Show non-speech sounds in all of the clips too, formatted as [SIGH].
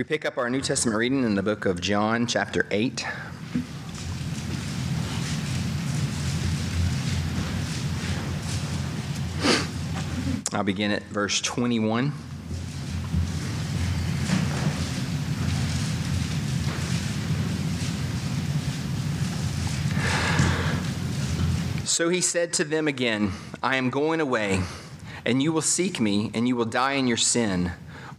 We pick up our New Testament reading in the book of John, chapter 8. I'll begin at verse 21. So he said to them again, I am going away, and you will seek me, and you will die in your sin.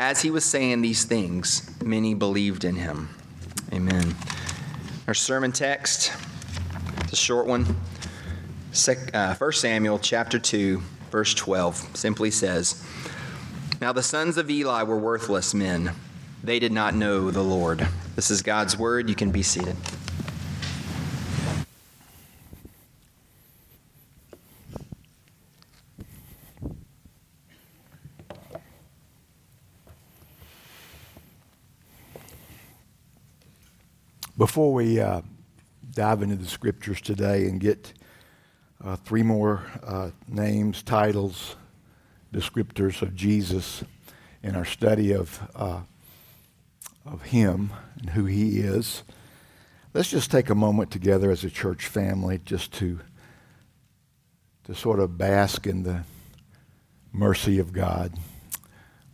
As he was saying these things, many believed in him. Amen. Our sermon text, it's a short one. Uh, 1 Samuel chapter 2, verse 12, simply says, Now the sons of Eli were worthless men. They did not know the Lord. This is God's word. You can be seated. Before we uh, dive into the scriptures today and get uh, three more uh, names, titles, descriptors of Jesus in our study of, uh, of Him and who He is, let's just take a moment together as a church family just to, to sort of bask in the mercy of God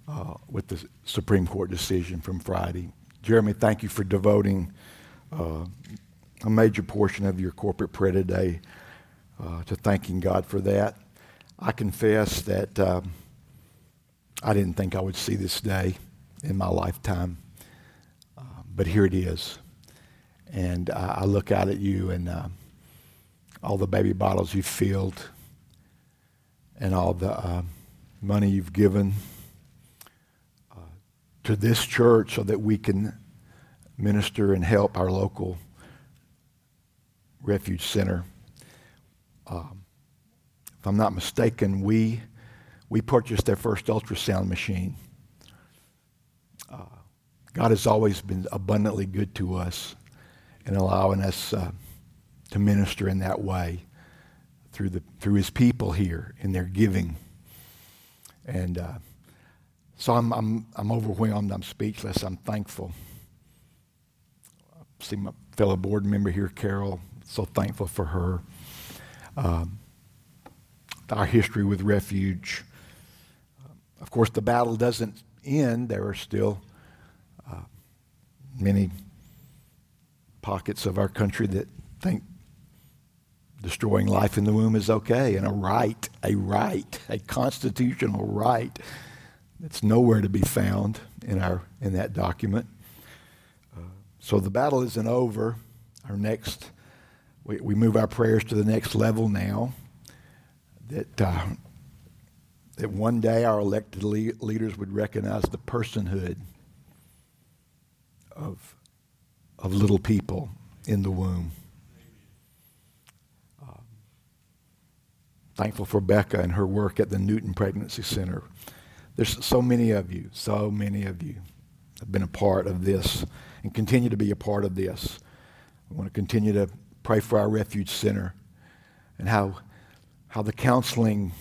uh, with the Supreme Court decision from Friday. Jeremy, thank you for devoting uh, a major portion of your corporate prayer today uh, to thanking God for that. I confess that um, I didn't think I would see this day in my lifetime, uh, but here it is. And I look out at you and uh, all the baby bottles you've filled and all the uh, money you've given uh, to this church so that we can minister and help our local refuge center. Um, if I'm not mistaken, we, we purchased their first ultrasound machine. Uh, God has always been abundantly good to us in allowing us uh, to minister in that way through, the, through his people here in their giving. And uh, so I'm, I'm, I'm overwhelmed. I'm speechless. I'm thankful see my fellow board member here, Carol. So thankful for her. Um, our history with refuge. Uh, of course, the battle doesn't end. There are still uh, many pockets of our country that think destroying life in the womb is okay and a right, a right, a constitutional right that's nowhere to be found in our in that document. So the battle isn't over. Our next, we, we move our prayers to the next level now. That, uh, that one day our elected le- leaders would recognize the personhood of, of little people in the womb. Uh, thankful for Becca and her work at the Newton Pregnancy Center. There's so many of you, so many of you have been a part of this and continue to be a part of this. We want to continue to pray for our refuge center and how, how the counseling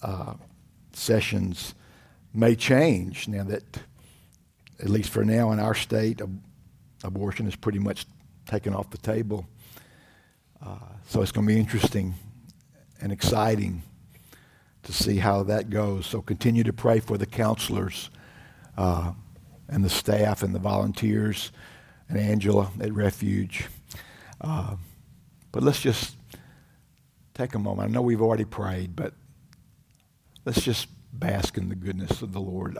uh, sessions may change now that, at least for now in our state, ab- abortion is pretty much taken off the table. Uh, so it's going to be interesting and exciting to see how that goes. So continue to pray for the counselors uh, and the staff and the volunteers and Angela at Refuge. Uh, but let's just take a moment. I know we've already prayed, but let's just bask in the goodness of the Lord.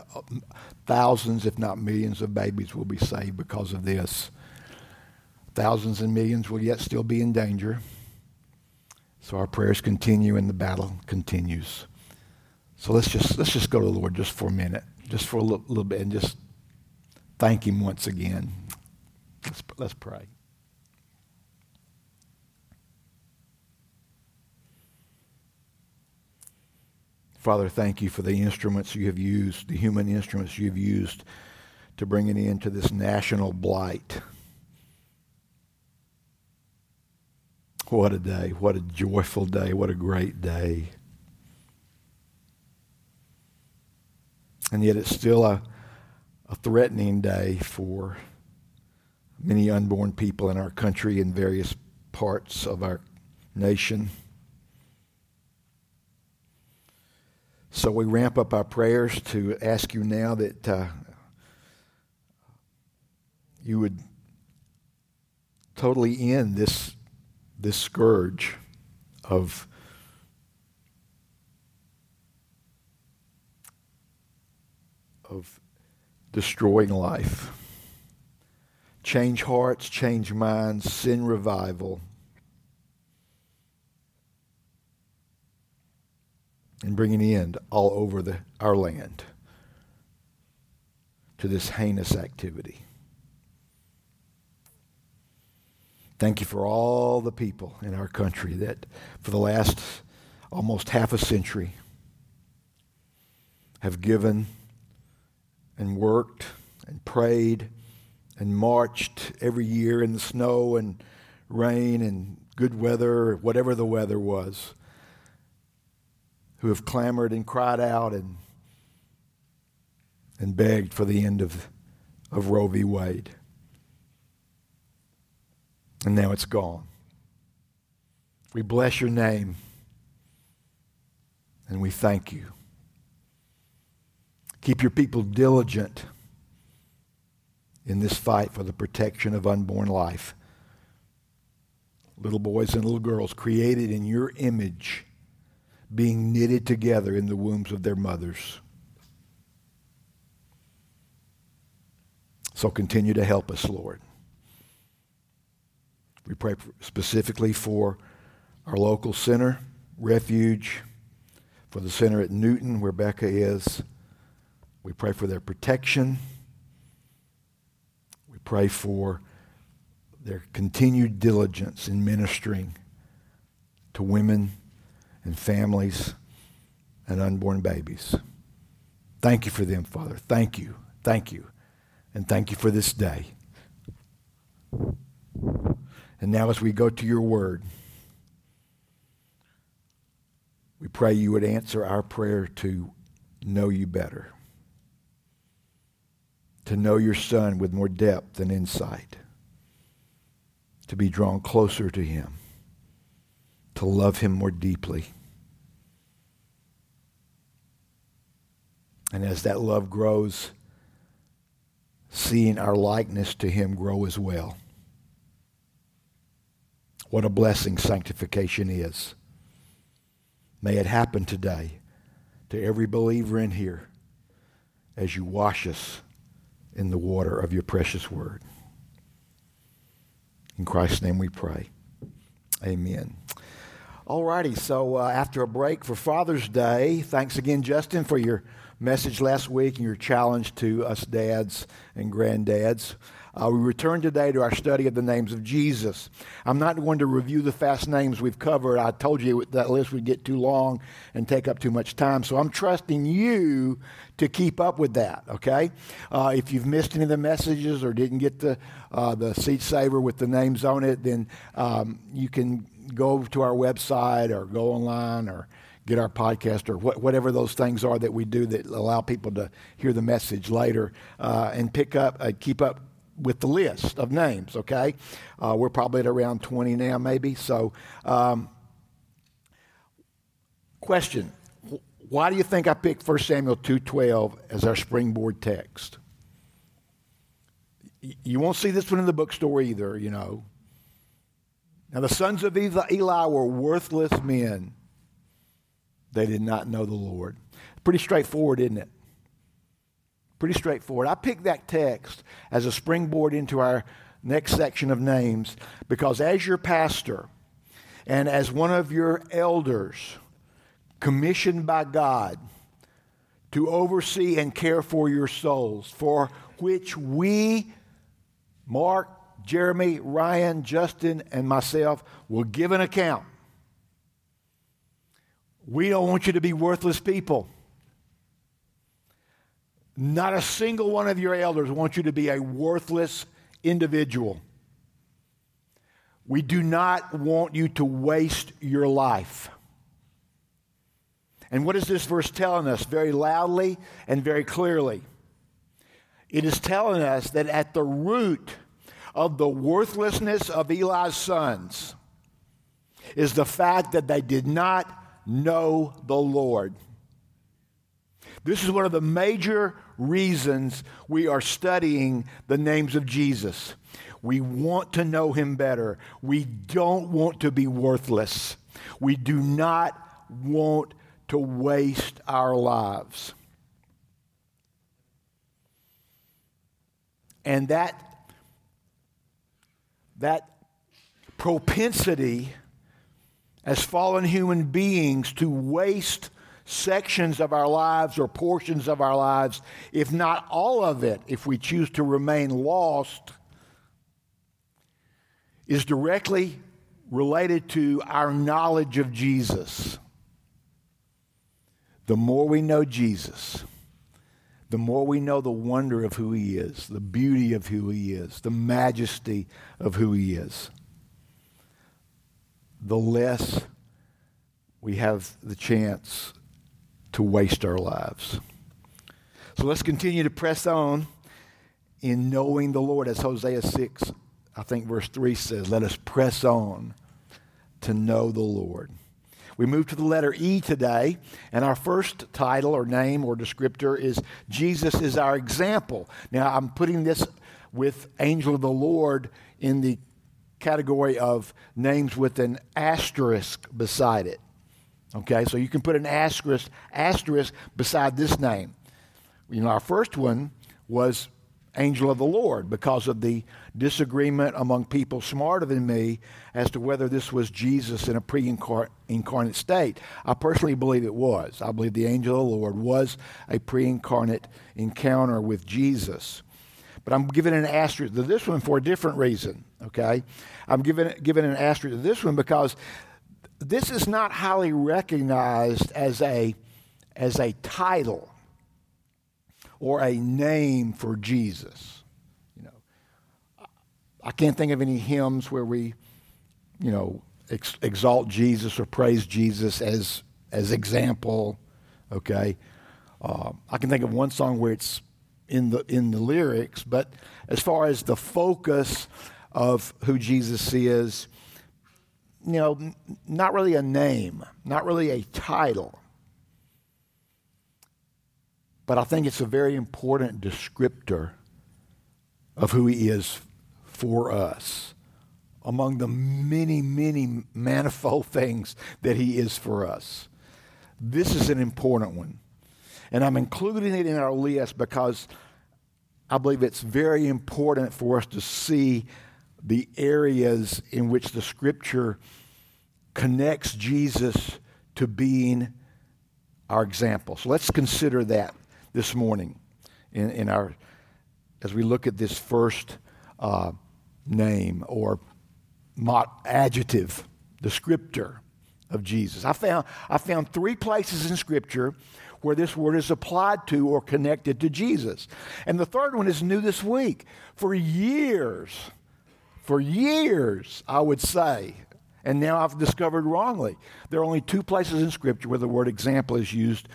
Thousands, if not millions, of babies will be saved because of this. Thousands and millions will yet still be in danger. So our prayers continue and the battle continues. So let's just let's just go to the Lord just for a minute, just for a little, little bit, and just thank Him once again. Let's, let's pray. Father, thank you for the instruments you have used, the human instruments you have used to bring it into this national blight. What a day. What a joyful day. What a great day. And yet it's still a, a threatening day for many unborn people in our country in various parts of our nation. So we ramp up our prayers to ask you now that uh, you would totally end this, this scourge of of destroying life. Change hearts, change minds, sin revival. and bringing an end all over the, our land to this heinous activity. Thank you for all the people in our country that, for the last almost half a century, have given and worked and prayed and marched every year in the snow and rain and good weather, whatever the weather was who have clamored and cried out and, and begged for the end of, of Roe v. Wade. And now it's gone. We bless your name and we thank you. Keep your people diligent in this fight for the protection of unborn life. Little boys and little girls created in your image being knitted together in the wombs of their mothers. So continue to help us, Lord. We pray specifically for our local center, Refuge, for the center at Newton, where Becca is. We pray for their protection. Pray for their continued diligence in ministering to women and families and unborn babies. Thank you for them, Father. Thank you. Thank you. And thank you for this day. And now, as we go to your word, we pray you would answer our prayer to know you better, to know your Son with more depth and insight, to be drawn closer to him, to love him more deeply And as that love grows, seeing our likeness to him grow as well. What a blessing sanctification is. May it happen today to every believer in here as you wash us in the water of your precious word. In Christ's name we pray. Amen. All righty, so uh, after a break for Father's Day, thanks again, Justin, for your message last week and your challenge to us dads and granddads. Uh, we return today to our study of the names of Jesus. I'm not going to review the fast names we've covered. I told you that list would get too long and take up too much time. So I'm trusting you to keep up with that, okay? Uh, if you've missed any of the messages or didn't get the, uh, the seat saver with the names on it, then um, you can go to our website or go online or get our podcast or wh- whatever those things are that we do that allow people to hear the message later uh, and pick up, uh, keep up with the list of names, okay? Uh, we're probably at around 20 now, maybe. So, um, question Why do you think I picked 1 Samuel 2.12 as our springboard text? You won't see this one in the bookstore either, you know. Now, the sons of Eli were worthless men. They did not know the Lord. Pretty straightforward, isn't it? Pretty straightforward. I picked that text as a springboard into our next section of names because, as your pastor and as one of your elders commissioned by God to oversee and care for your souls, for which we, Mark, Jeremy, Ryan, Justin, and myself will give an account. We don't want you to be worthless people. Not a single one of your elders wants you to be a worthless individual. We do not want you to waste your life. And what is this verse telling us very loudly and very clearly? It is telling us that at the root of the worthlessness of Eli's sons is the fact that they did not know the Lord. This is one of the major reasons we are studying the names of Jesus. We want to know him better. We don't want to be worthless. We do not want to waste our lives. And that that propensity as fallen human beings to waste sections of our lives or portions of our lives, if not all of it, if we choose to remain lost, is directly related to our knowledge of Jesus. The more we know Jesus, the more we know the wonder of who he is, the beauty of who he is, the majesty of who he is, the less we have the chance to waste our lives. So let's continue to press on in knowing the Lord, as Hosea 6, I think verse 3 says, let us press on to know the Lord. We move to the letter E today, and our first title or name or descriptor is Jesus is our example. Now, I'm putting this with angel of the Lord in the category of names with an asterisk beside it. Okay, so you can put an asterisk, asterisk beside this name. You know, our first one was angel of the Lord because of the disagreement among people smarter than me as to whether this was Jesus in a pre incarnate state. I personally believe it was. I believe the angel of the Lord was a pre incarnate encounter with Jesus. But I'm giving an asterisk to this one for a different reason, okay? I'm giving, giving an asterisk to this one because this is not highly recognized as a, as a title or a name for Jesus. You know, I can't think of any hymns where we, you know, ex- exalt Jesus or praise Jesus as as example. Okay, uh, I can think of one song where it's in the in the lyrics, but as far as the focus of who Jesus is, you know, not really a name, not really a title. But I think it's a very important descriptor of who he is for us among the many, many manifold things that he is for us. This is an important one. And I'm including it in our list because I believe it's very important for us to see the areas in which the scripture connects Jesus to being our example. So let's consider that this morning in, in our, as we look at this first uh, name or mot, adjective, descriptor of Jesus. I found, I found three places in Scripture where this word is applied to or connected to Jesus. And the third one is new this week. For years, for years, I would say, and now I've discovered wrongly, there are only two places in Scripture where the word example is used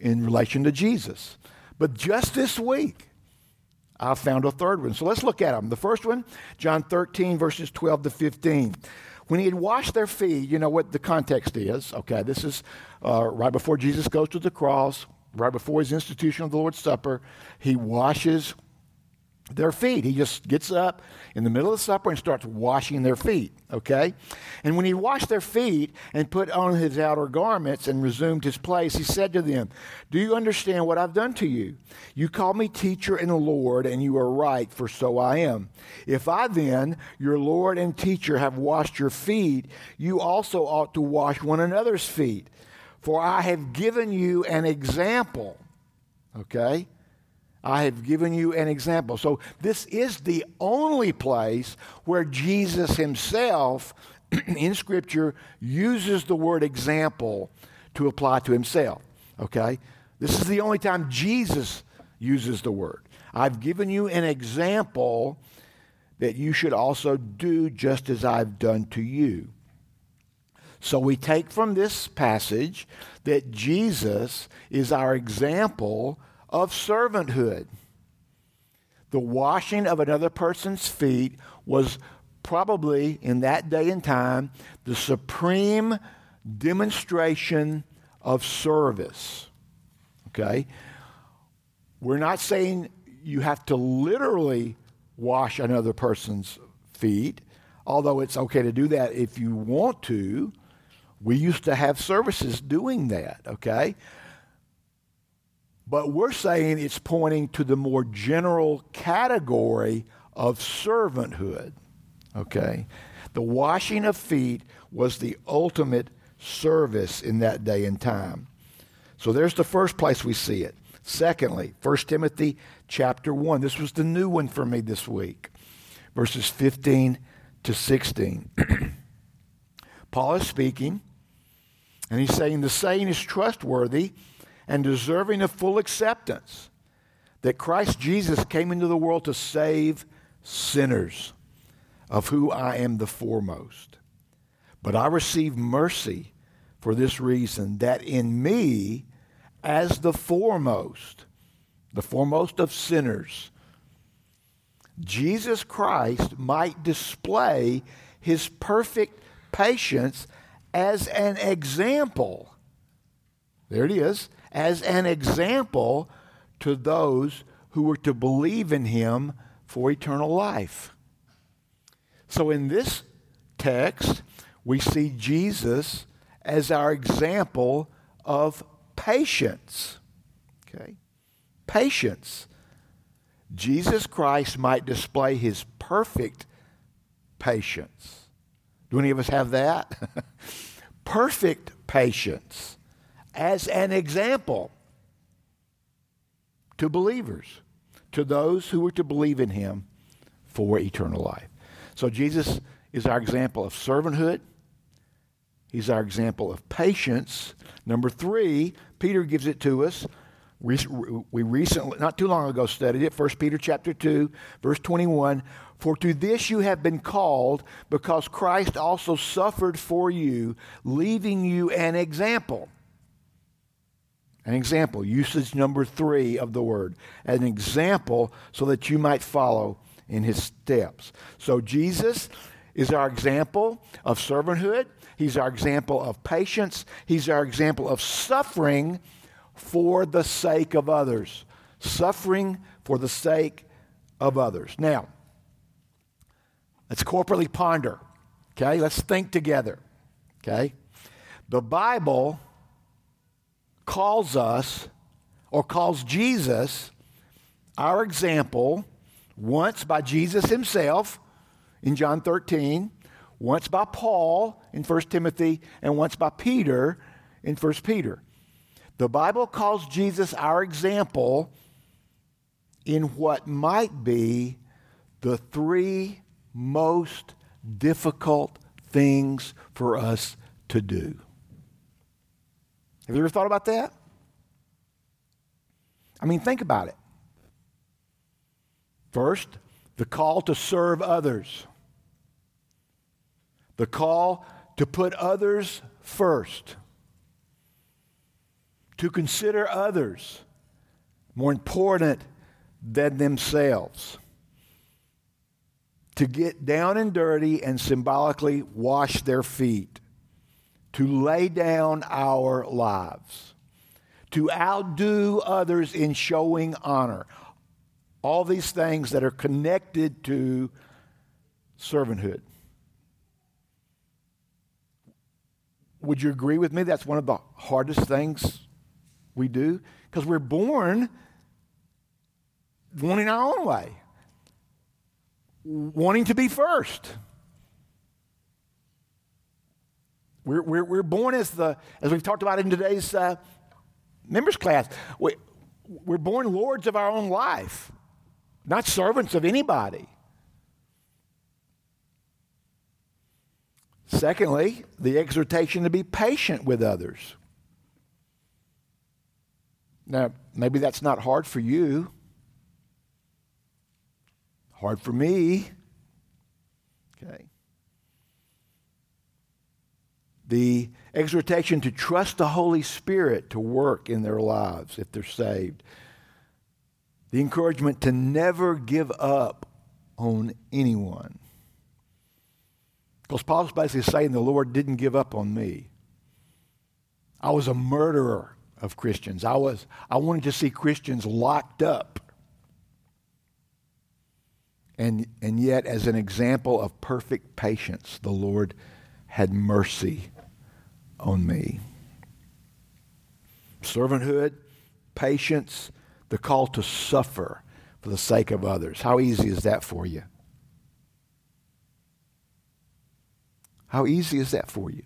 in relation to Jesus. But just this week, I found a third one. So let's look at them. The first one, John 13, verses 12 to 15. When he had washed their feet, you know what the context is. Okay, this is uh, right before Jesus goes to the cross, right before his institution of the Lord's Supper. He washes their feet. He just gets up in the middle of the supper and starts washing their feet, okay? And when he washed their feet and put on his outer garments and resumed his place, he said to them, Do you understand what I've done to you? You call me teacher and Lord, and you are right, for so I am. If I then, your Lord and teacher, have washed your feet, you also ought to wash one another's feet. For I have given you an example, okay? I have given you an example. So, this is the only place where Jesus himself [CLEARS THROAT] in Scripture uses the word example to apply to himself. Okay? This is the only time Jesus uses the word. I've given you an example that you should also do just as I've done to you. So we take from this passage that Jesus is our example of servanthood. The washing of another person's feet was probably, in that day and time, the supreme demonstration of service. Okay? We're not saying you have to literally wash another person's feet, although it's okay to do that if you want to. We used to have services doing that, okay? But we're saying it's pointing to the more general category of servanthood. Okay? The washing of feet was the ultimate service in that day and time. So there's the first place we see it. Secondly, 1 Timothy chapter 1. This was the new one for me this week. Verses 15 to 16. [CLEARS THROAT] Paul is speaking, and he's saying the saying is trustworthy and deserving of full acceptance that Christ Jesus came into the world to save sinners, of who I am the foremost. But I receive mercy for this reason that in me, as the foremost, the foremost of sinners, Jesus Christ might display his perfect patience as an example. There it is as an example to those who were to believe in him for eternal life. So in this text, we see Jesus as our example of patience. Okay? Patience. Jesus Christ might display his perfect patience. Do any of us have that? [LAUGHS] perfect patience as an example to believers, to those who are to believe in him for eternal life. So Jesus is our example of servanthood. He's our example of patience. Number three, Peter gives it to us. We recently, not too long ago, studied it. 1 Peter chapter 2, verse 21. For to this you have been called, because Christ also suffered for you, leaving you an example an example, usage number three of the word. An example so that you might follow in his steps. So Jesus is our example of servanthood. He's our example of patience. He's our example of suffering for the sake of others. Suffering for the sake of others. Now, let's corporately ponder. Okay, let's think together. Okay, the Bible calls us or calls Jesus our example once by Jesus himself in John 13, once by Paul in 1 Timothy, and once by Peter in 1 Peter. The Bible calls Jesus our example in what might be the three most difficult things for us to do. Have you ever thought about that? I mean, think about it. First, the call to serve others, the call to put others first, to consider others more important than themselves, to get down and dirty and symbolically wash their feet to lay down our lives, to outdo others in showing honor. All these things that are connected to servanthood. Would you agree with me? That's one of the hardest things we do because we're born wanting our own way, wanting to be first. We're, we're, we're born as the, as we've talked about in today's uh, members class, we, we're born lords of our own life, not servants of anybody. Secondly, the exhortation to be patient with others. Now, maybe that's not hard for you. Hard for me. Okay. The exhortation to trust the Holy Spirit to work in their lives if they're saved. The encouragement to never give up on anyone. Because Paul's basically saying the Lord didn't give up on me. I was a murderer of Christians. I was I wanted to see Christians locked up. And and yet as an example of perfect patience, the Lord had mercy on me. Servanthood, patience, the call to suffer for the sake of others. How easy is that for you? How easy is that for you?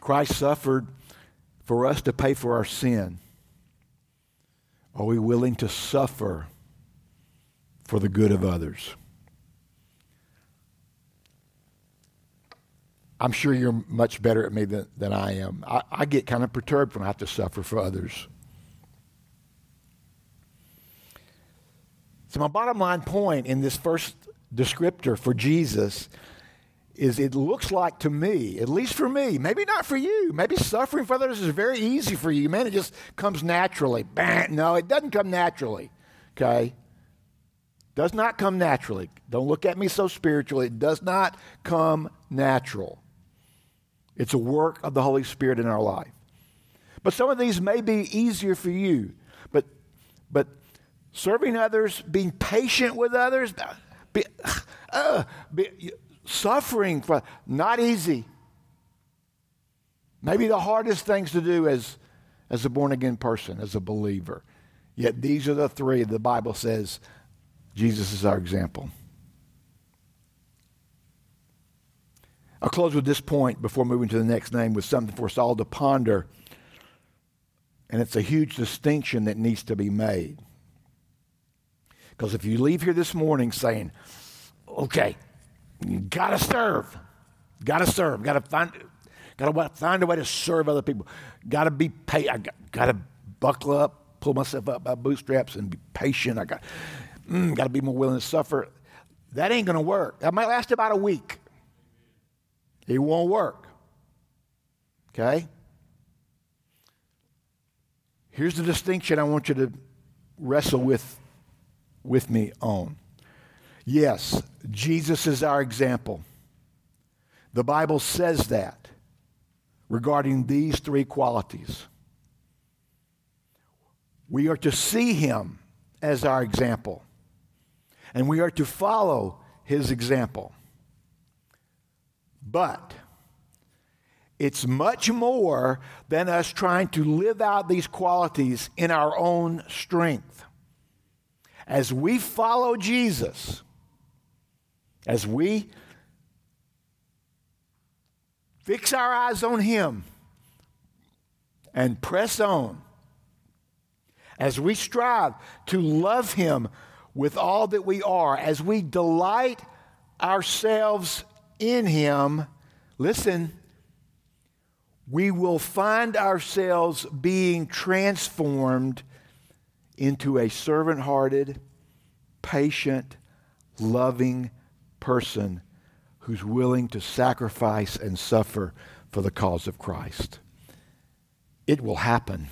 Christ suffered for us to pay for our sin. Are we willing to suffer for the good of others? I'm sure you're much better at me than, than I am. I, I get kind of perturbed when I have to suffer for others. So, my bottom line point in this first descriptor for Jesus is it looks like to me, at least for me, maybe not for you, maybe suffering for others is very easy for you. Man, it just comes naturally. No, it doesn't come naturally. Okay? Does not come naturally. Don't look at me so spiritually. It does not come natural. It's a work of the Holy Spirit in our life. But some of these may be easier for you. But but serving others, being patient with others, be, uh, be, suffering for not easy. Maybe the hardest things to do as, as a born again person, as a believer. Yet these are the three the Bible says Jesus is our example. I'll close with this point before moving to the next name with something for us all to ponder. And it's a huge distinction that needs to be made. Because if you leave here this morning saying, okay, you gotta serve. Gotta serve. Gotta find gotta find a way to serve other people. Gotta be paid. I got, gotta buckle up, pull myself up by bootstraps and be patient. I got mm, gotta be more willing to suffer. That ain't gonna work. That might last about a week. It won't work. Okay? Here's the distinction I want you to wrestle with with me on. Yes, Jesus is our example. The Bible says that regarding these three qualities. We are to see him as our example, and we are to follow his example. But it's much more than us trying to live out these qualities in our own strength. As we follow Jesus, as we fix our eyes on Him and press on, as we strive to love Him with all that we are, as we delight ourselves in Him, listen, we will find ourselves being transformed into a servant hearted, patient, loving person who's willing to sacrifice and suffer for the cause of Christ. It will happen.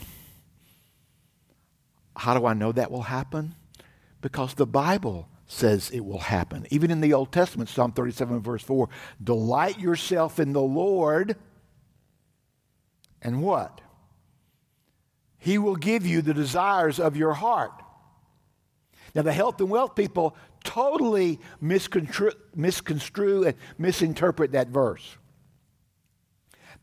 How do I know that will happen? Because the Bible says it will happen. Even in the Old Testament, Psalm 37, verse 4 delight yourself in the Lord, and what? He will give you the desires of your heart. Now, the health and wealth people totally misconstru, misconstrue and misinterpret that verse.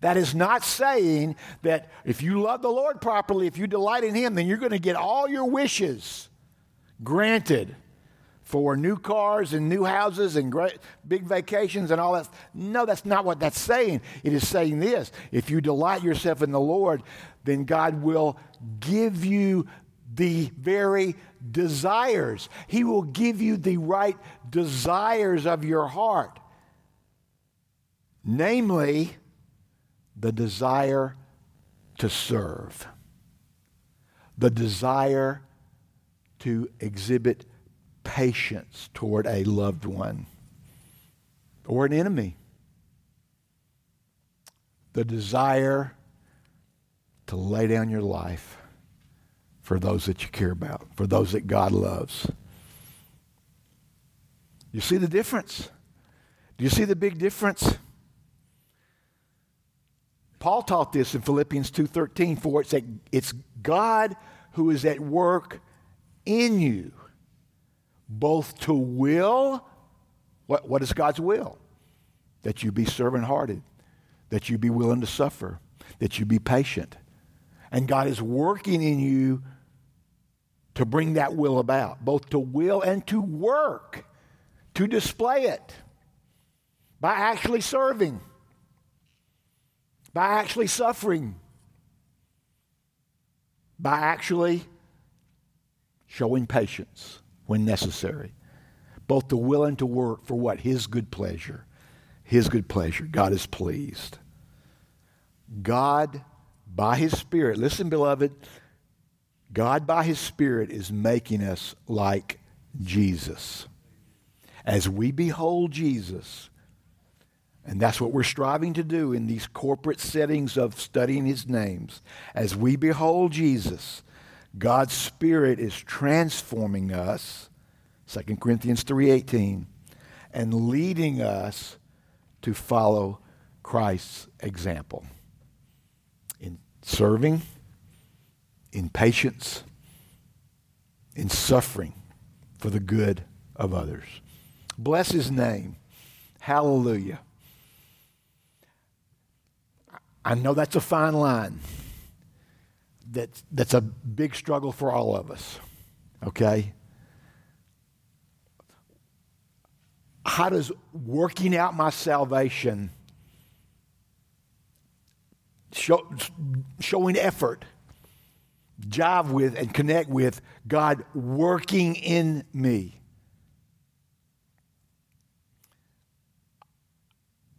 That is not saying that if you love the Lord properly, if you delight in Him, then you're going to get all your wishes granted for new cars and new houses and great, big vacations and all that. No, that's not what that's saying. It is saying this if you delight yourself in the Lord, then God will give you the very desires. He will give you the right desires of your heart. Namely, the desire to serve, the desire to exhibit patience toward a loved one or an enemy, the desire to lay down your life for those that you care about, for those that God loves. You see the difference? Do you see the big difference? Paul taught this in Philippians 2:13 for it's, it's God who is at work in you both to will what, what is God's will? That you be servant hearted, that you be willing to suffer, that you be patient. And God is working in you to bring that will about, both to will and to work, to display it by actually serving by actually suffering, by actually showing patience when necessary, both to will and to work for what? His good pleasure. His good pleasure. God is pleased. God, by His Spirit, listen, beloved, God, by His Spirit, is making us like Jesus. As we behold Jesus, and that's what we're striving to do in these corporate settings of studying his names. As we behold Jesus, God's Spirit is transforming us, 2 Corinthians 3:18, and leading us to follow Christ's example in serving, in patience, in suffering for the good of others. Bless his name. Hallelujah. I know that's a fine line. That's, that's a big struggle for all of us, okay? How does working out my salvation, show, showing effort, jive with and connect with God working in me?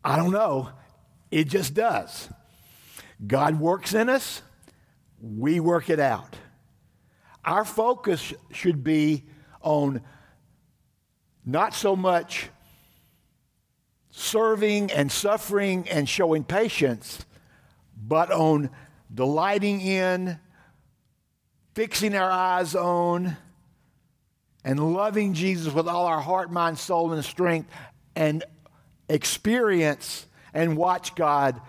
I don't know. It just does. God works in us, we work it out. Our focus should be on not so much serving and suffering and showing patience, but on delighting in, fixing our eyes on, and loving Jesus with all our heart, mind, soul, and strength, and experience and watch God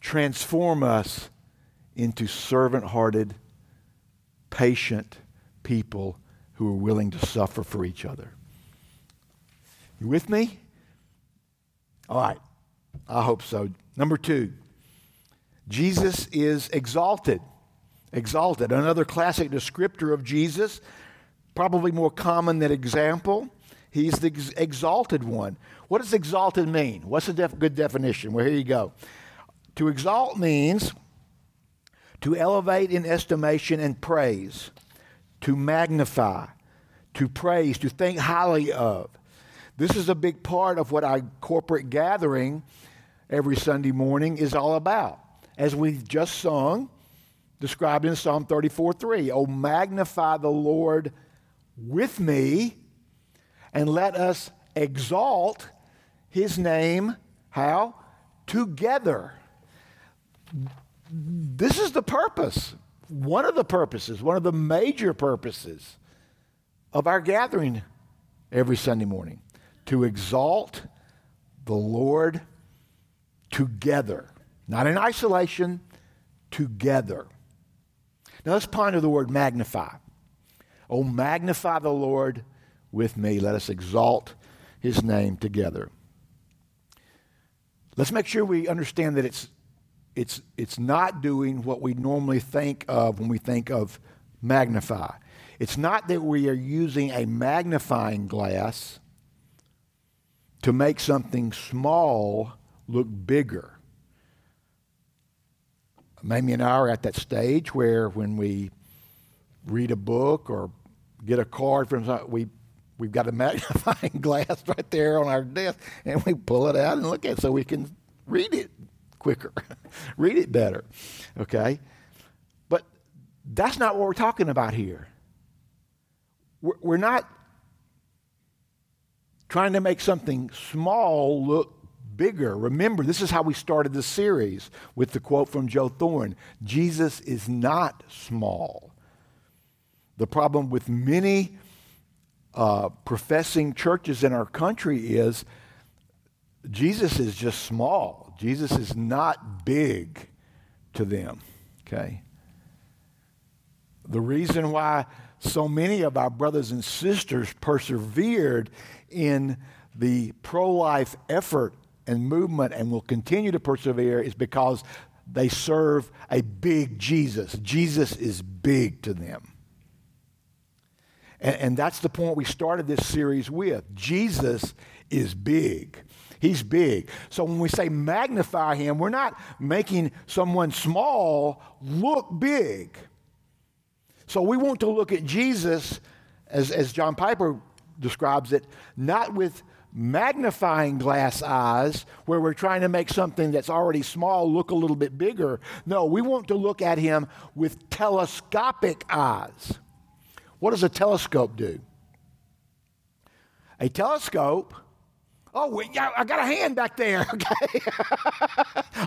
transform us into servant hearted, patient people who are willing to suffer for each other. You with me? All right. I hope so. Number two, Jesus is exalted. Exalted. Another classic descriptor of Jesus, probably more common than example. He's the ex- exalted one. What does exalted mean? What's a def- good definition? Well, here you go. To exalt means to elevate in estimation and praise, to magnify, to praise, to think highly of. This is a big part of what our corporate gathering every Sunday morning is all about. As we've just sung, described in Psalm 34 3, Oh, magnify the Lord with me, and let us exalt his name. How? Together this is the purpose, one of the purposes, one of the major purposes of our gathering every Sunday morning to exalt the Lord together, not in isolation, together. Now let's ponder the word magnify. Oh, magnify the Lord with me. Let us exalt his name together. Let's make sure we understand that it's, it's, it's not doing what we normally think of when we think of magnify. It's not that we are using a magnifying glass to make something small look bigger. Mamie and I are at that stage where when we read a book or get a card from something, we we've got a [LAUGHS] magnifying glass right there on our desk, and we pull it out and look at it so we can read it quicker, [LAUGHS] read it better. Okay, but that's not what we're talking about here. We're, we're not trying to make something small look bigger. Remember, this is how we started the series with the quote from Joe Thorn Jesus is not small. The problem with many uh, professing churches in our country is Jesus is just small. Jesus is not big to them. Okay? The reason why so many of our brothers and sisters persevered in the pro life effort and movement and will continue to persevere is because they serve a big Jesus. Jesus is big to them. And, and that's the point we started this series with. Jesus is big. He's big. So when we say magnify him, we're not making someone small look big. So we want to look at Jesus, as, as John Piper describes it, not with magnifying glass eyes where we're trying to make something that's already small look a little bit bigger. No, we want to look at him with telescopic eyes. What does a telescope do? A telescope, oh, wait, I got a hand back there, [LAUGHS] okay? [LAUGHS]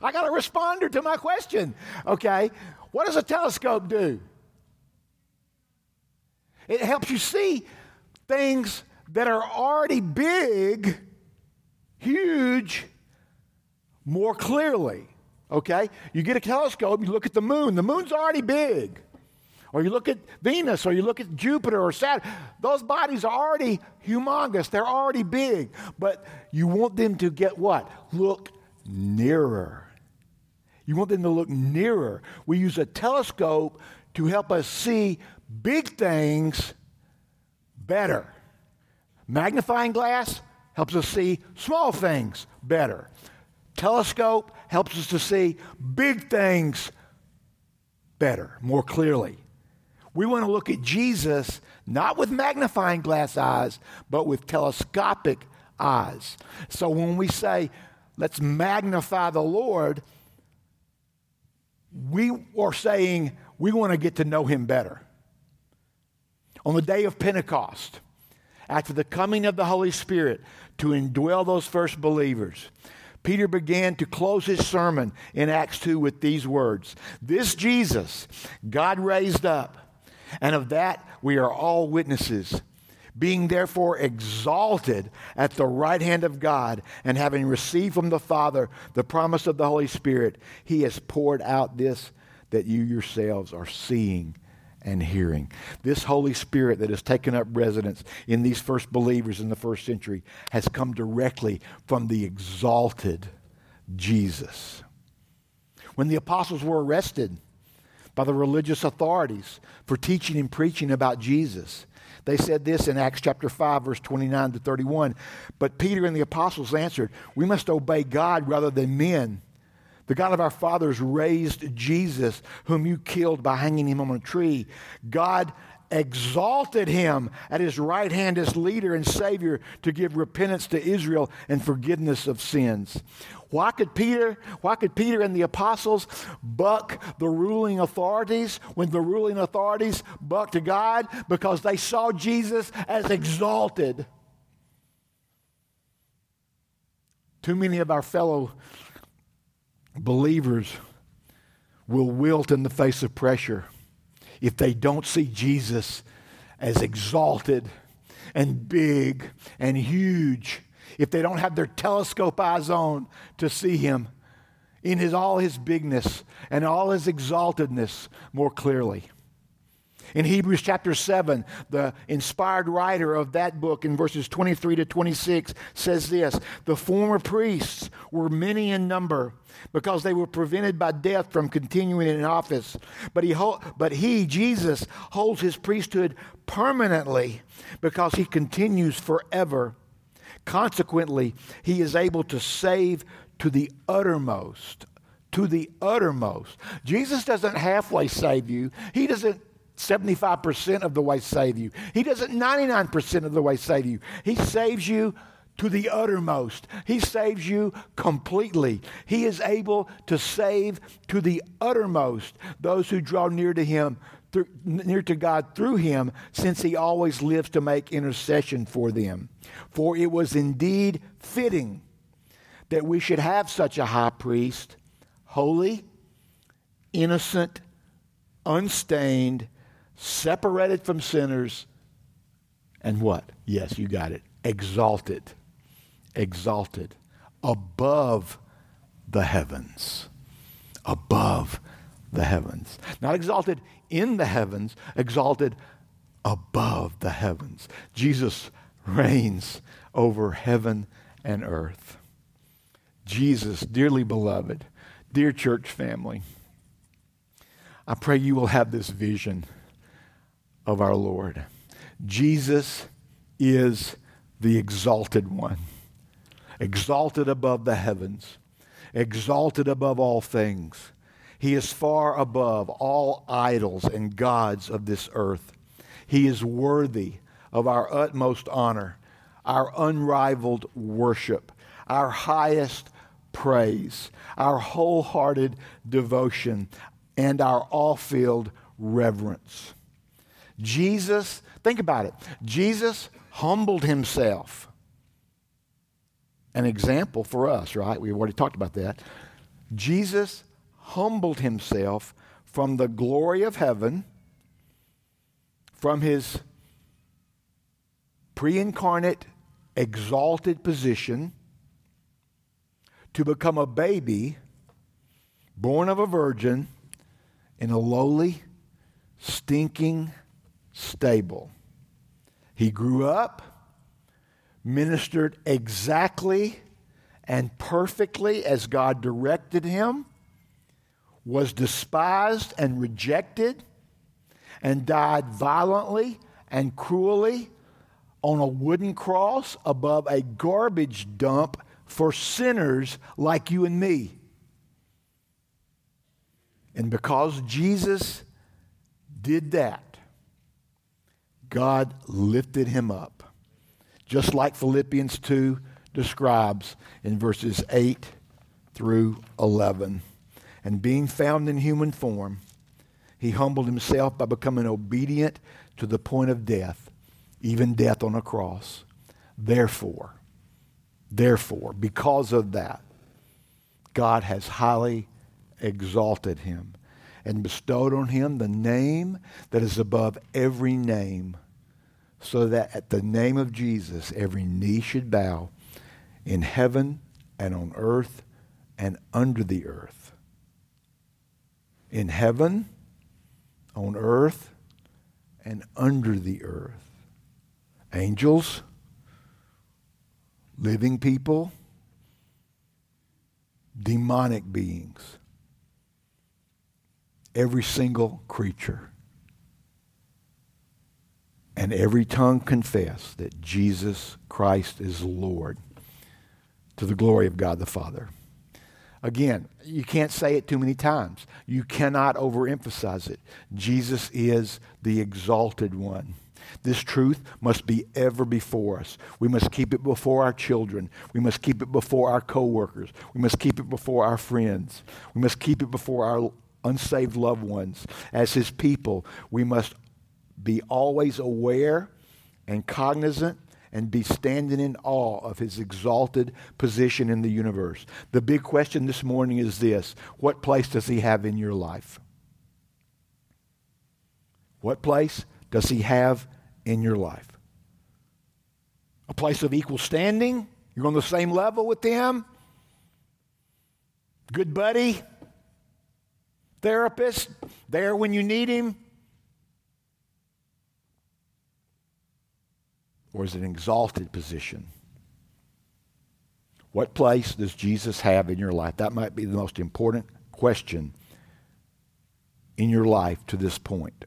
I got a responder to my question, okay? What does a telescope do? It helps you see things that are already big, huge, more clearly. Okay? You get a telescope, you look at the moon. The moon's already big. Or you look at Venus, or you look at Jupiter or Saturn. Those bodies are already humongous. They're already big. But you want them to get what? Look nearer. You want them to look nearer. We use a telescope to help us see big things better. Magnifying glass helps us see small things better. Telescope helps us to see big things better, more clearly. We want to look at Jesus not with magnifying glass eyes, but with telescopic eyes. So when we say, let's magnify the Lord, we are saying we want to get to know him better. On the day of Pentecost, after the coming of the Holy Spirit to indwell those first believers, Peter began to close his sermon in Acts 2 with these words This Jesus God raised up, and of that we are all witnesses. Being therefore exalted at the right hand of God, and having received from the Father the promise of the Holy Spirit, he has poured out this that you yourselves are seeing and hearing. This Holy Spirit that has taken up residence in these first believers in the first century has come directly from the exalted Jesus. When the apostles were arrested by the religious authorities for teaching and preaching about Jesus, they said this in Acts chapter 5, verse 29 to 31. But Peter and the apostles answered, We must obey God rather than men. The God of our fathers raised Jesus, whom you killed by hanging him on a tree. God exalted him at his right hand as leader and savior to give repentance to Israel and forgiveness of sins. Why could Peter, why could Peter and the apostles buck the ruling authorities when the ruling authorities bucked to God? Because they saw Jesus as exalted. Too many of our fellow believers will wilt in the face of pressure if they don't see Jesus as exalted and big and huge, if they don't have their telescope eyes on to see him in his, all his bigness and all his exaltedness more clearly. In Hebrews chapter 7, the inspired writer of that book in verses 23 to 26 says this The former priests were many in number because they were prevented by death from continuing in office. But he, but he, Jesus, holds his priesthood permanently because he continues forever. Consequently, he is able to save to the uttermost. To the uttermost. Jesus doesn't halfway save you. He doesn't 75% of the way save you. He doesn't 99% of the way save you. He saves you to the uttermost. He saves you completely. He is able to save to the uttermost those who draw near to him, through, near to God through him, since he always lives to make intercession for them. For it was indeed fitting that we should have such a high priest, holy, innocent, unstained, separated from sinners, and what? Yes, you got it. Exalted. Exalted. Above the heavens. Above the heavens. Not exalted in the heavens, exalted above the heavens. Jesus reigns over heaven and earth. Jesus, dearly beloved, dear church family, I pray you will have this vision of our Lord. Jesus is the exalted one, exalted above the heavens, exalted above all things. He is far above all idols and gods of this earth. He is worthy of our utmost honor, our unrivaled worship, our highest praise, our wholehearted devotion, and our all filled reverence. Jesus, think about it. Jesus humbled himself. An example for us, right? We've already talked about that. Jesus humbled himself from the glory of heaven, from his pre incarnate, exalted position, to become a baby born of a virgin in a lowly, stinking, stable. He grew up, ministered exactly and perfectly as God directed him, was despised and rejected, and died violently and cruelly on a wooden cross above a garbage dump for sinners like you and me. And because Jesus did that, God lifted him up, just like Philippians 2 describes in verses 8 through 11. And being found in human form, he humbled himself by becoming obedient to the point of death, even death on a cross. Therefore, therefore, because of that, God has highly exalted him and bestowed on him the name that is above every name, so that at the name of Jesus every knee should bow in heaven and on earth and under the earth. In heaven, on earth, and under the earth. Angels, living people, demonic beings every single creature. And every tongue confess that Jesus Christ is Lord to the glory of God the Father. Again, you can't say it too many times. You cannot overemphasize it. Jesus is the exalted one. This truth must be ever before us. We must keep it before our children. We must keep it before our coworkers. We must keep it before our friends. We must keep it before our unsaved loved ones. As his people, we must be always aware and cognizant and be standing in awe of his exalted position in the universe. The big question this morning is this What place does he have in your life? What place does he have in your life? A place of equal standing? You're on the same level with him? Good buddy? therapist, there when you need him? Or is it an exalted position? What place does Jesus have in your life? That might be the most important question in your life to this point.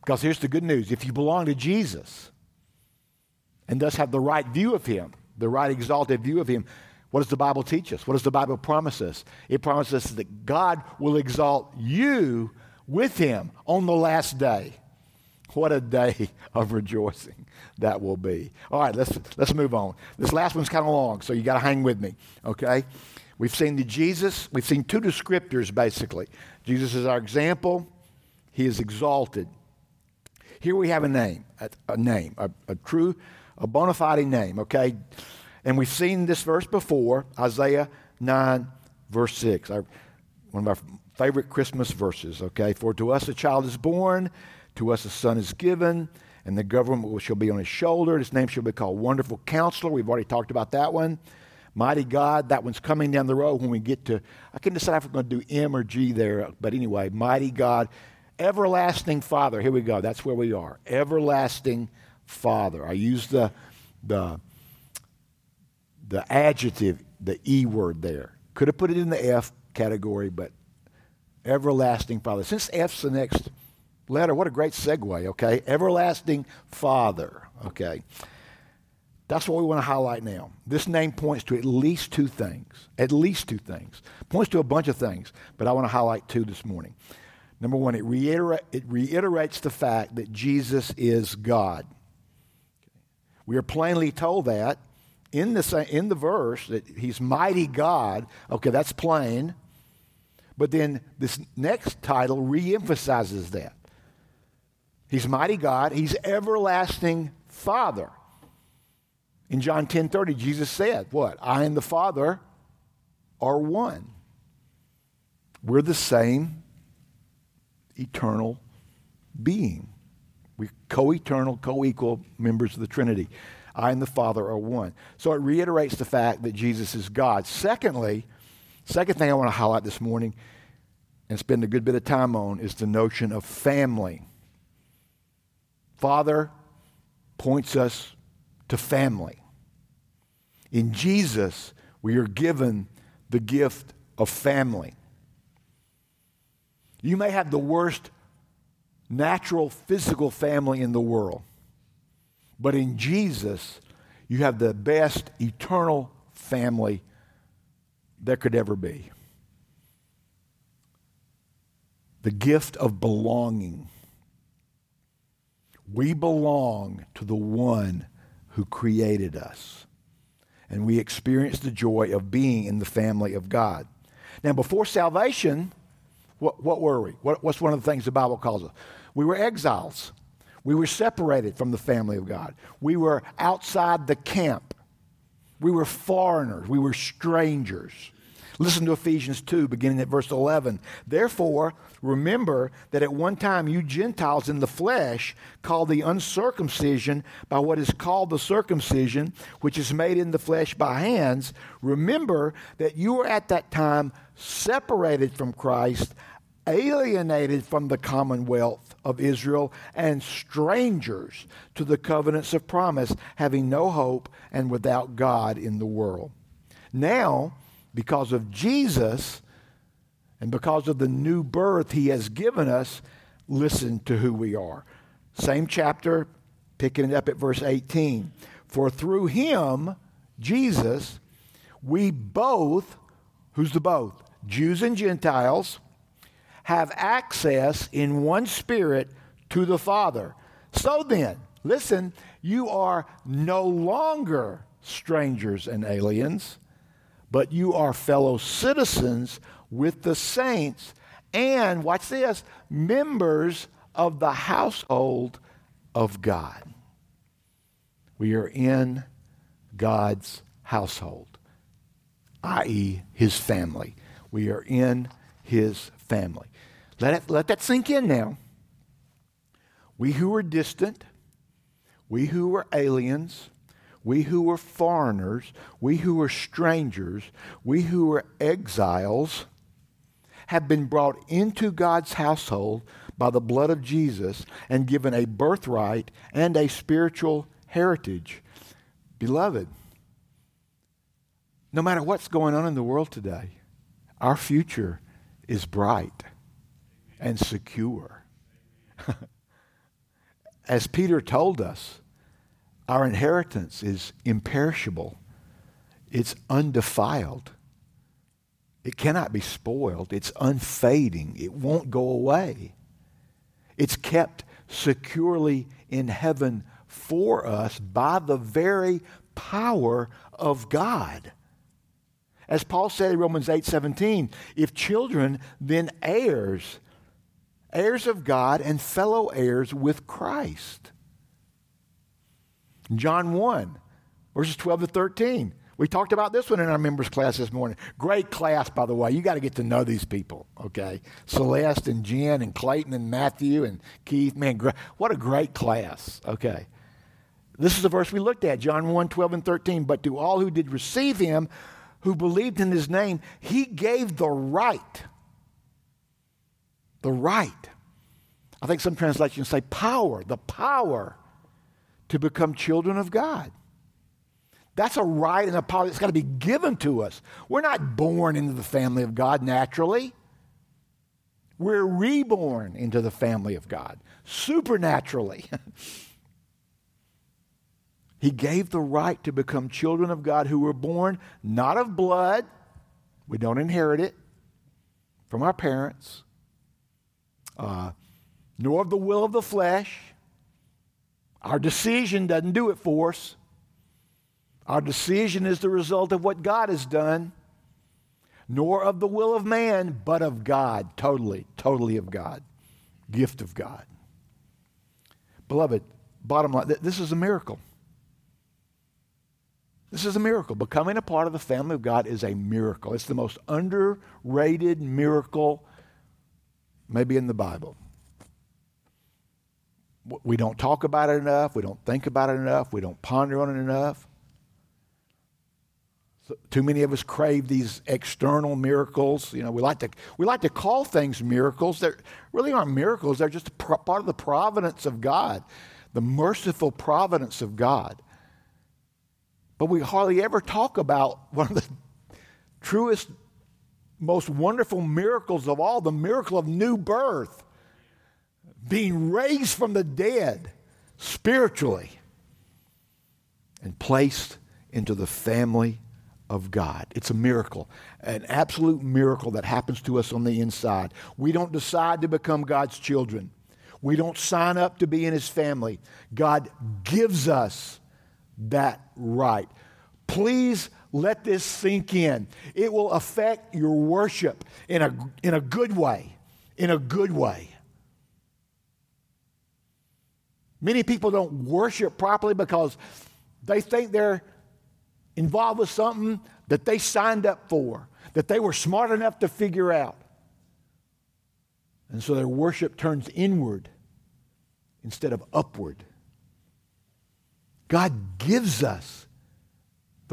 Because here's the good news if you belong to Jesus and thus have the right view of Him, the right exalted view of Him, what does the Bible teach us? What does the Bible promise us? It promises us that God will exalt you with Him on the last day. What a day [LAUGHS] of rejoicing that will be. All right, let's, let's move on. This last one's kind of long, so you got to hang with me, okay? We've seen the Jesus, we've seen two descriptors basically. Jesus is our example, he is exalted. Here we have a name, a, a name, a, a true, a bona fide name, okay? And we've seen this verse before, Isaiah 9, verse 6, our, one of our favorite Christmas verses, okay? For to us a child is born, to us a son is given, and the government shall be on his shoulder. His name shall be called Wonderful Counselor. We've already talked about that one. Mighty God, that one's coming down the road when we get to, I can decide if we're going to do M or G there, but anyway, Mighty God, Everlasting Father. Here we go. That's where we are. Everlasting Father. I use the, the, the adjective, the E word there. Could have put it in the F category, but everlasting Father. Since F's the next letter, what a great segue, okay? Everlasting Father, okay? That's what we want to highlight now. This name points to at least two things. At least two things. Points to a bunch of things, but I want to highlight two this morning. Number one, it, it reiterates the fact that Jesus is God. We are plainly told that in the, in the verse that he's mighty God. Okay, that's plain. But then this next title reemphasizes that. He's mighty God, he's everlasting Father. In John 10 30, Jesus said, What? I and the Father are one. We're the same eternal being. We're co eternal, co equal members of the Trinity. I and the Father are one. So it reiterates the fact that Jesus is God. Secondly, second thing I want to highlight this morning and spend a good bit of time on is the notion of family. Father points us to family. In Jesus, we are given the gift of family. You may have the worst natural physical family in the world, but in Jesus, you have the best eternal family there could ever be. The gift of belonging. We belong to the one who created us. And we experience the joy of being in the family of God. Now, before salvation, what, what were we? What, what's one of the things the Bible calls us? We were exiles. We were separated from the family of God. We were outside the camp. We were foreigners. We were strangers. Listen to Ephesians 2, beginning at verse 11. Therefore, remember that at one time you Gentiles in the flesh, called the uncircumcision by what is called the circumcision, which is made in the flesh by hands, remember that you were at that time separated from Christ, alienated from the commonwealth of Israel, and strangers to the covenants of promise, having no hope and without God in the world. Now, because of Jesus and because of the new birth he has given us, listen to who we are. Same chapter, picking it up at verse 18. For through him, Jesus, we both, who's the both? Jews and Gentiles, have access in one spirit to the Father. So then, listen, you are no longer strangers and aliens but you are fellow citizens with the saints and, watch this, members of the household of God. We are in God's household, i.e., his family. We are in his family. Let, it, let that sink in now. We who were distant, we who were aliens, we who were foreigners, we who were strangers, we who were exiles, have been brought into God's household by the blood of Jesus and given a birthright and a spiritual heritage. Beloved, no matter what's going on in the world today, our future is bright and secure. [LAUGHS] As Peter told us, our inheritance is imperishable, it's undefiled. It cannot be spoiled. It's unfading. It won't go away. It's kept securely in heaven for us by the very power of God. As Paul said in Romans 8:17, if children, then heirs, heirs of God and fellow heirs with Christ. John 1, verses 12 to 13. We talked about this one in our members class this morning. Great class, by the way. You got to get to know these people, okay? Celeste and Jen and Clayton and Matthew and Keith. Man, what a great class, okay? This is the verse we looked at, John 1 12 and 13. But to all who did receive him, who believed in his name, he gave the right. The right. I think some translations say power, the power to become children of God. That's a right and a power that's got to be given to us. We're not born into the family of God naturally. We're reborn into the family of God supernaturally. [LAUGHS] he gave the right to become children of God who were born not of blood, we don't inherit it from our parents, uh, nor of the will of the flesh. Our decision doesn't do it for us. Our decision is the result of what God has done, nor of the will of man, but of God. Totally, totally of God. Gift of God. Beloved, bottom line, this is a miracle. This is a miracle. Becoming a part of the family of God is a miracle. It's the most underrated miracle, maybe in the Bible. We don't talk about it enough. We don't think about it enough. We don't ponder on it enough. So, too many of us crave these external miracles. You know, we like to we like to call things miracles. They really aren't miracles. They're just part of the providence of God, the merciful providence of God. But we hardly ever talk about one of the truest, most wonderful miracles of all, the miracle of new birth, being raised from the dead spiritually and placed into the family of God. It's a miracle, an absolute miracle that happens to us on the inside. We don't decide to become God's children, we don't sign up to be in His family. God gives us that right. Please let this sink in. It will affect your worship in a, in a good way. In a good way. Many people don't worship properly because they think they're involved with something that they signed up for, that they were smart enough to figure out. And so their worship turns inward instead of upward. God gives us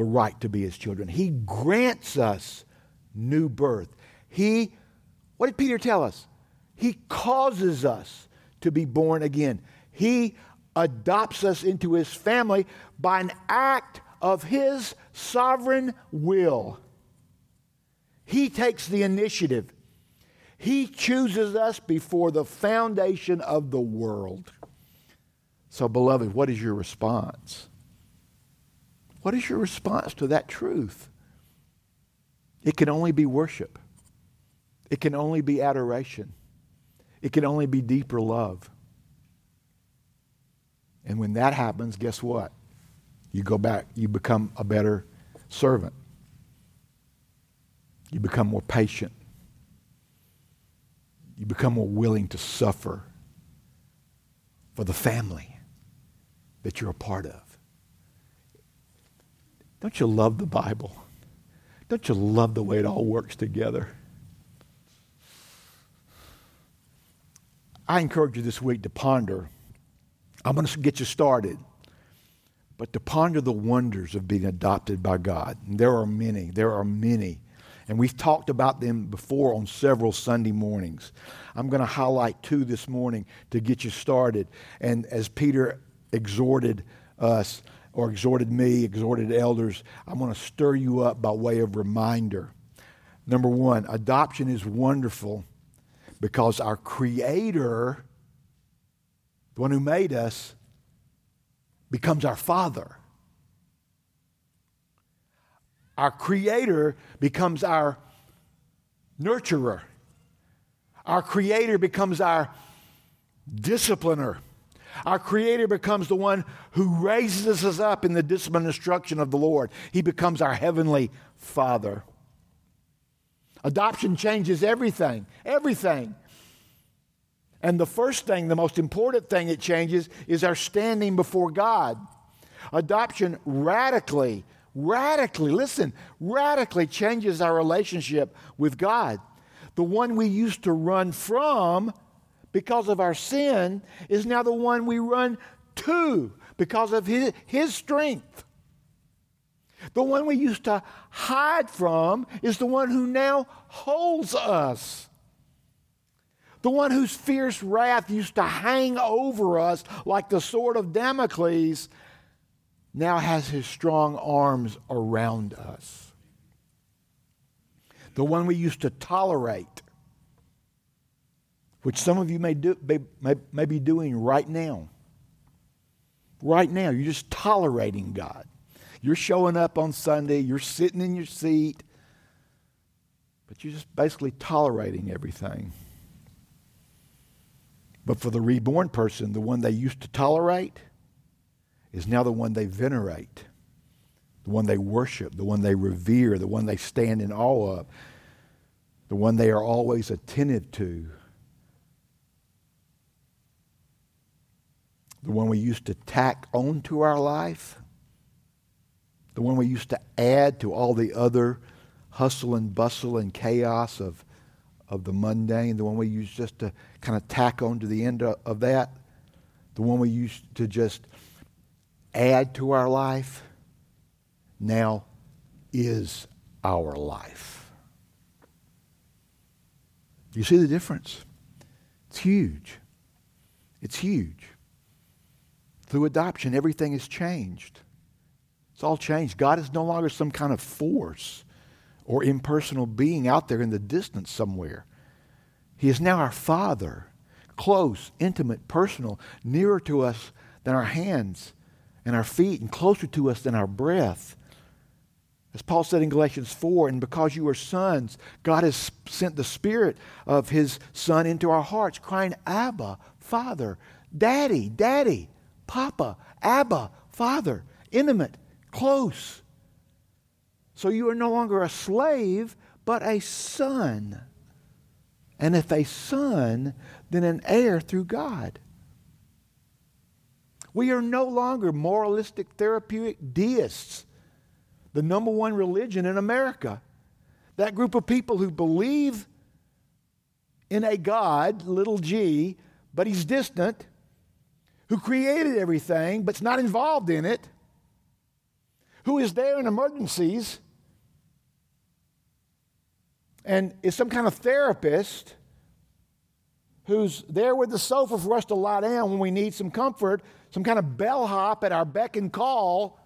the right to be his children. He grants us new birth. He, what did Peter tell us? He causes us to be born again. He adopts us into his family by an act of His sovereign will. He takes the initiative. He chooses us before the foundation of the world. So, beloved, what is your response? What is your response to that truth? It can only be worship. It can only be adoration. It can only be deeper love. And when that happens, guess what? You go back, you become a better servant. You become more patient. You become more willing to suffer for the family that you're a part of. Don't you love the Bible? Don't you love the way it all works together? I encourage you this week to ponder. I'm going to get you started but to ponder the wonders of being adopted by God. And there are many, there are many. And we've talked about them before on several Sunday mornings. I'm going to highlight two this morning to get you started. And as Peter exhorted us, or exhorted me, exhorted elders, I'm going to stir you up by way of reminder. Number one, adoption is wonderful because our Creator, the one who made us, becomes our Father. Our Creator becomes our nurturer. Our Creator becomes our discipliner. Our Creator becomes the one who raises us up in the discipline and instruction of the Lord. He becomes our heavenly Father. Adoption changes everything, everything. And the first thing, the most important thing it changes is our standing before God. Adoption radically, radically, listen, radically changes our relationship with God. The one we used to run from because of our sin is now the one we run to because of his, his strength. The one we used to hide from is the one who now holds us. The one whose fierce wrath used to hang over us like the sword of Damocles now has his strong arms around us. The one we used to tolerate, which some of you may, do, may, may be doing right now. Right now, you're just tolerating God. You're showing up on Sunday, you're sitting in your seat, but you're just basically tolerating everything. But for the reborn person, the one they used to tolerate is now the one they venerate, the one they worship, the one they revere, the one they stand in awe of, the one they are always attentive to. The one we used to tack onto our life the one we used to add to all the other hustle and bustle and chaos of, of the mundane, the one we used just to kind of tack on to the end of, of that, the one we used to just add to our life, now is our life. You see the difference? It's huge. It's huge. Through adoption, everything has changed. It's all changed. God is no longer some kind of force or impersonal being out there in the distance somewhere. He is now our Father, close, intimate, personal, nearer to us than our hands and our feet, and closer to us than our breath. As Paul said in Galatians 4, and because you are sons, God has sent the Spirit of His Son into our hearts, crying, Abba, Father, Daddy, Daddy, Papa, Abba, Father, intimate, close. So you are no longer a slave, but a son. And if a son, then an heir through God. We are no longer moralistic therapeutic deists, the number one religion in America. That group of people who believe in a God, little g, but he's distant, who created everything but's not involved in it who is there in emergencies and is some kind of therapist who's there with the sofa for us to lie down when we need some comfort, some kind of bellhop at our beck and call,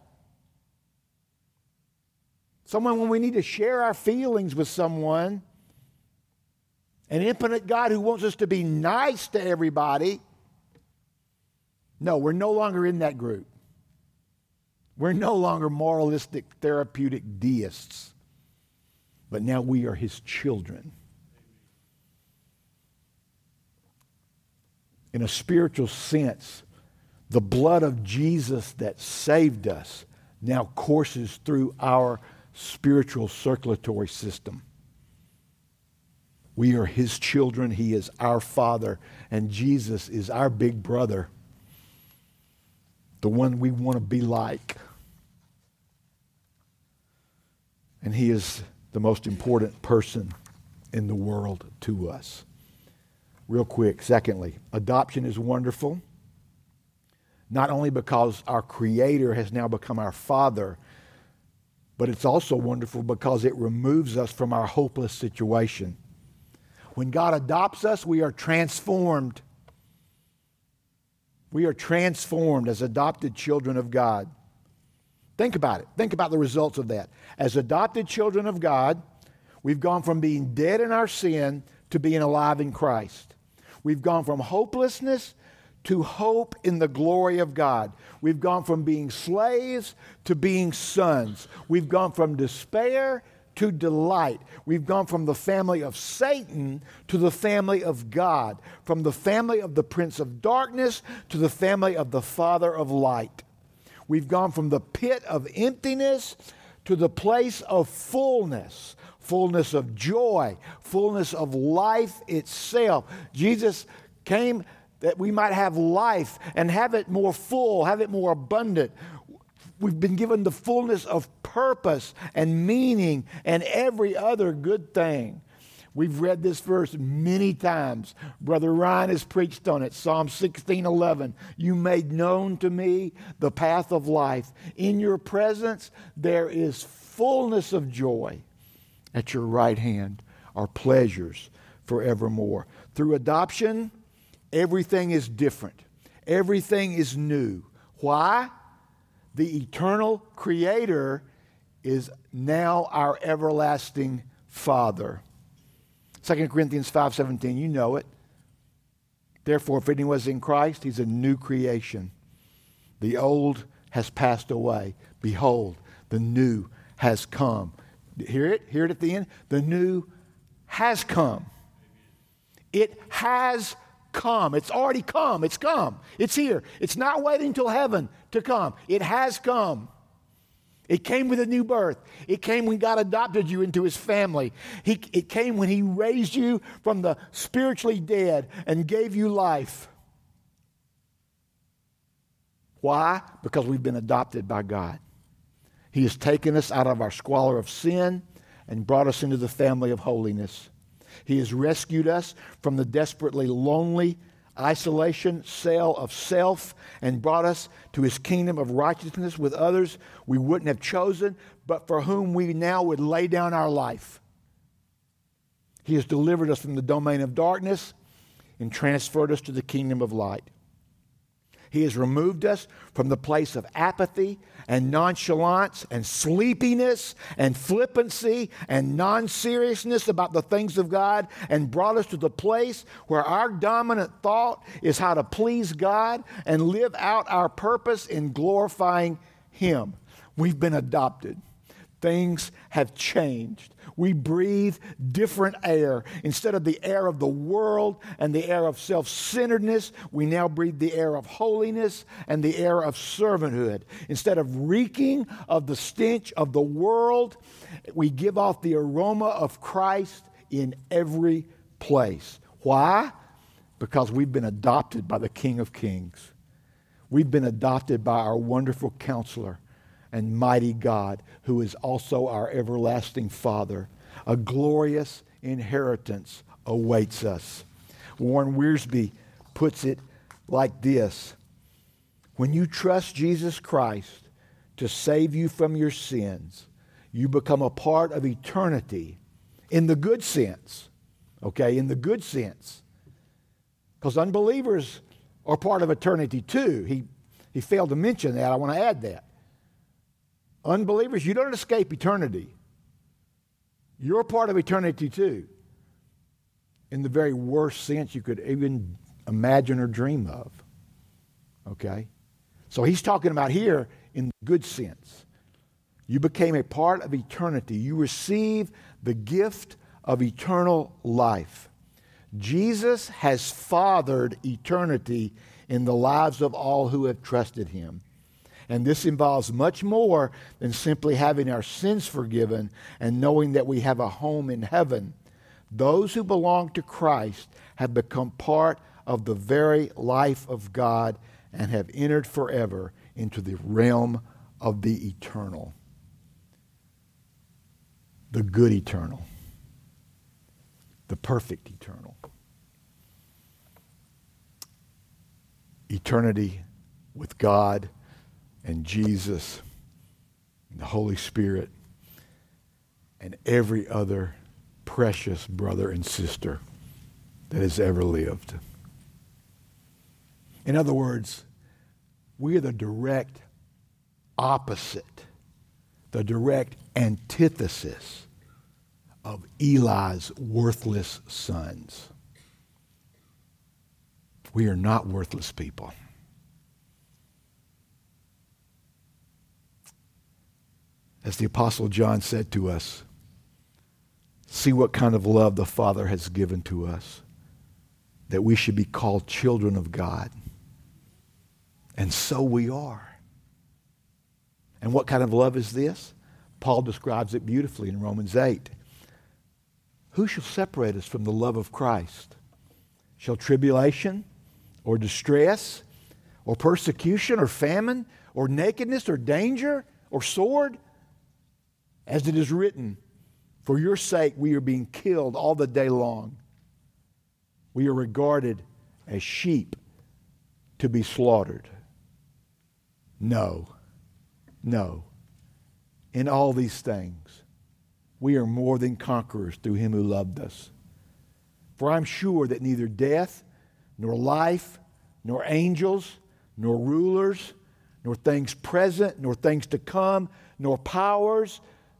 someone when we need to share our feelings with someone, an infinite God who wants us to be nice to everybody. No, we're no longer in that group. We're no longer moralistic, therapeutic deists, but now we are his children. In a spiritual sense, the blood of Jesus that saved us now courses through our spiritual circulatory system. We are his children. He is our father. And Jesus is our big brother, the one we want to be like. And he is the most important person in the world to us. Real quick, secondly, adoption is wonderful, not only because our Creator has now become our Father, but it's also wonderful because it removes us from our hopeless situation. When God adopts us, we are transformed. We are transformed as adopted children of God. Think about it. Think about the results of that. As adopted children of God, we've gone from being dead in our sin to being alive in Christ. We've gone from hopelessness to hope in the glory of God. We've gone from being slaves to being sons. We've gone from despair to delight. We've gone from the family of Satan to the family of God, from the family of the prince of darkness to the family of the father of light. We've gone from the pit of emptiness to the place of fullness, fullness of joy, fullness of life itself. Jesus came that we might have life and have it more full, have it more abundant. We've been given the fullness of purpose and meaning and every other good thing. We've read this verse many times. Brother Ryan has preached on it. Psalm 16 11. You made known to me the path of life. In your presence, there is fullness of joy. At your right hand are pleasures forevermore. Through adoption, everything is different, everything is new. Why? The eternal Creator is now our everlasting Father. 2 Corinthians 5:17, you know it. Therefore, if anyone is in Christ, he's a new creation. The old has passed away. Behold, the new has come. Hear it? Hear it at the end? The new has come. It has come. It's already come. It's come. It's here. It's not waiting till heaven to come. It has come. It came with a new birth. It came when God adopted you into his family. He, it came when he raised you from the spiritually dead and gave you life. Why? Because we've been adopted by God. He has taken us out of our squalor of sin and brought us into the family of holiness. He has rescued us from the desperately lonely isolation, cell of self, and brought us to his kingdom of righteousness with others we wouldn't have chosen, but for whom we now would lay down our life. He has delivered us from the domain of darkness and transferred us to the kingdom of light. He has removed us from the place of apathy and nonchalance and sleepiness and flippancy and non seriousness about the things of God and brought us to the place where our dominant thought is how to please God and live out our purpose in glorifying Him. We've been adopted. Things have changed. We breathe different air. Instead of the air of the world and the air of self centeredness, we now breathe the air of holiness and the air of servanthood. Instead of reeking of the stench of the world, we give off the aroma of Christ in every place. Why? Because we've been adopted by the King of Kings. We've been adopted by our wonderful counselor and mighty God, who is also our everlasting Father. A glorious inheritance awaits us. Warren Wiersbe puts it like this When you trust Jesus Christ to save you from your sins, you become a part of eternity in the good sense. Okay, in the good sense. Because unbelievers are part of eternity too. He, he failed to mention that. I want to add that. Unbelievers, you don't escape eternity. You're part of eternity too, in the very worst sense you could even imagine or dream of. Okay? So he's talking about here in the good sense. You became a part of eternity. You receive the gift of eternal life. Jesus has fathered eternity in the lives of all who have trusted him. And this involves much more than simply having our sins forgiven and knowing that we have a home in heaven. Those who belong to Christ have become part of the very life of God and have entered forever into the realm of the eternal. The good eternal. The perfect eternal. Eternity with God and Jesus and the Holy Spirit and every other precious brother and sister that has ever lived. In other words, we are the direct opposite, the direct antithesis of Eli's worthless sons. We are not worthless people. As the Apostle John said to us, see what kind of love the Father has given to us, that we should be called children of God. And so we are. And what kind of love is this? Paul describes it beautifully in Romans 8. Who shall separate us from the love of Christ? Shall tribulation or distress or persecution or famine or nakedness or danger or sword? As it is written, For your sake we are being killed all the day long. We are regarded as sheep to be slaughtered. No, no. In all these things, we are more than conquerors through him who loved us. For I'm sure that neither death, nor life, nor angels, nor rulers, nor things present, nor things to come, nor powers,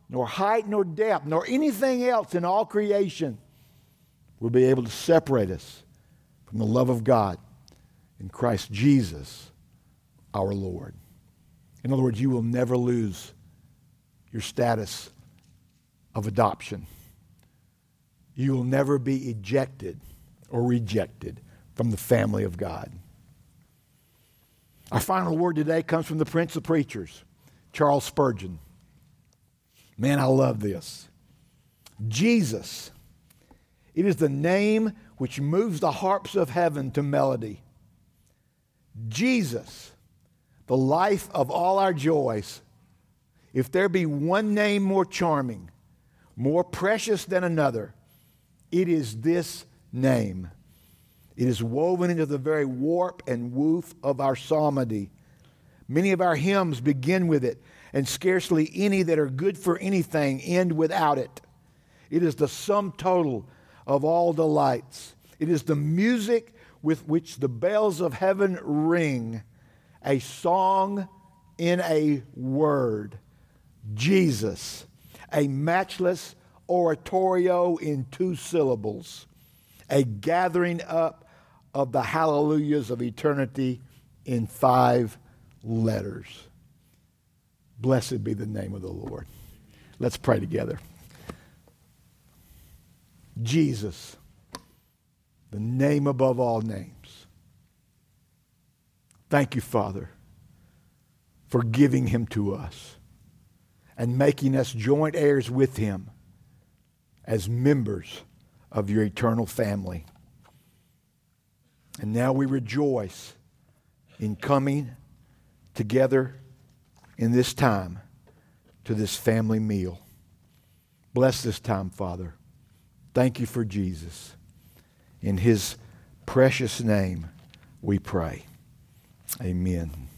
nor height, nor depth, nor anything else in all creation will be able to separate us from the love of God in Christ Jesus our Lord. In other words, you will never lose your status of adoption. You will never be ejected or rejected from the family of God. Our final word today comes from the Prince of Preachers, Charles Spurgeon. Man, I love this. Jesus. It is the name which moves the harps of heaven to melody. Jesus, the life of all our joys. If there be one name more charming, more precious than another, it is this name. It is woven into the very warp and woof of our psalmody. Many of our hymns begin with it and scarcely any that are good for anything end without it. It is the sum total of all delights. It is the music with which the bells of heaven ring, a song in a word. Jesus, a matchless oratorio in two syllables, a gathering up of the hallelujahs of eternity in five letters. Blessed be the name of the Lord. Let's pray together. Jesus, the name above all names. Thank you, Father, for giving him to us and making us joint heirs with him as members of your eternal family. And now we rejoice in coming together in this time to this family meal. Bless this time, Father. Thank you for Jesus. In his precious name we pray. Amen.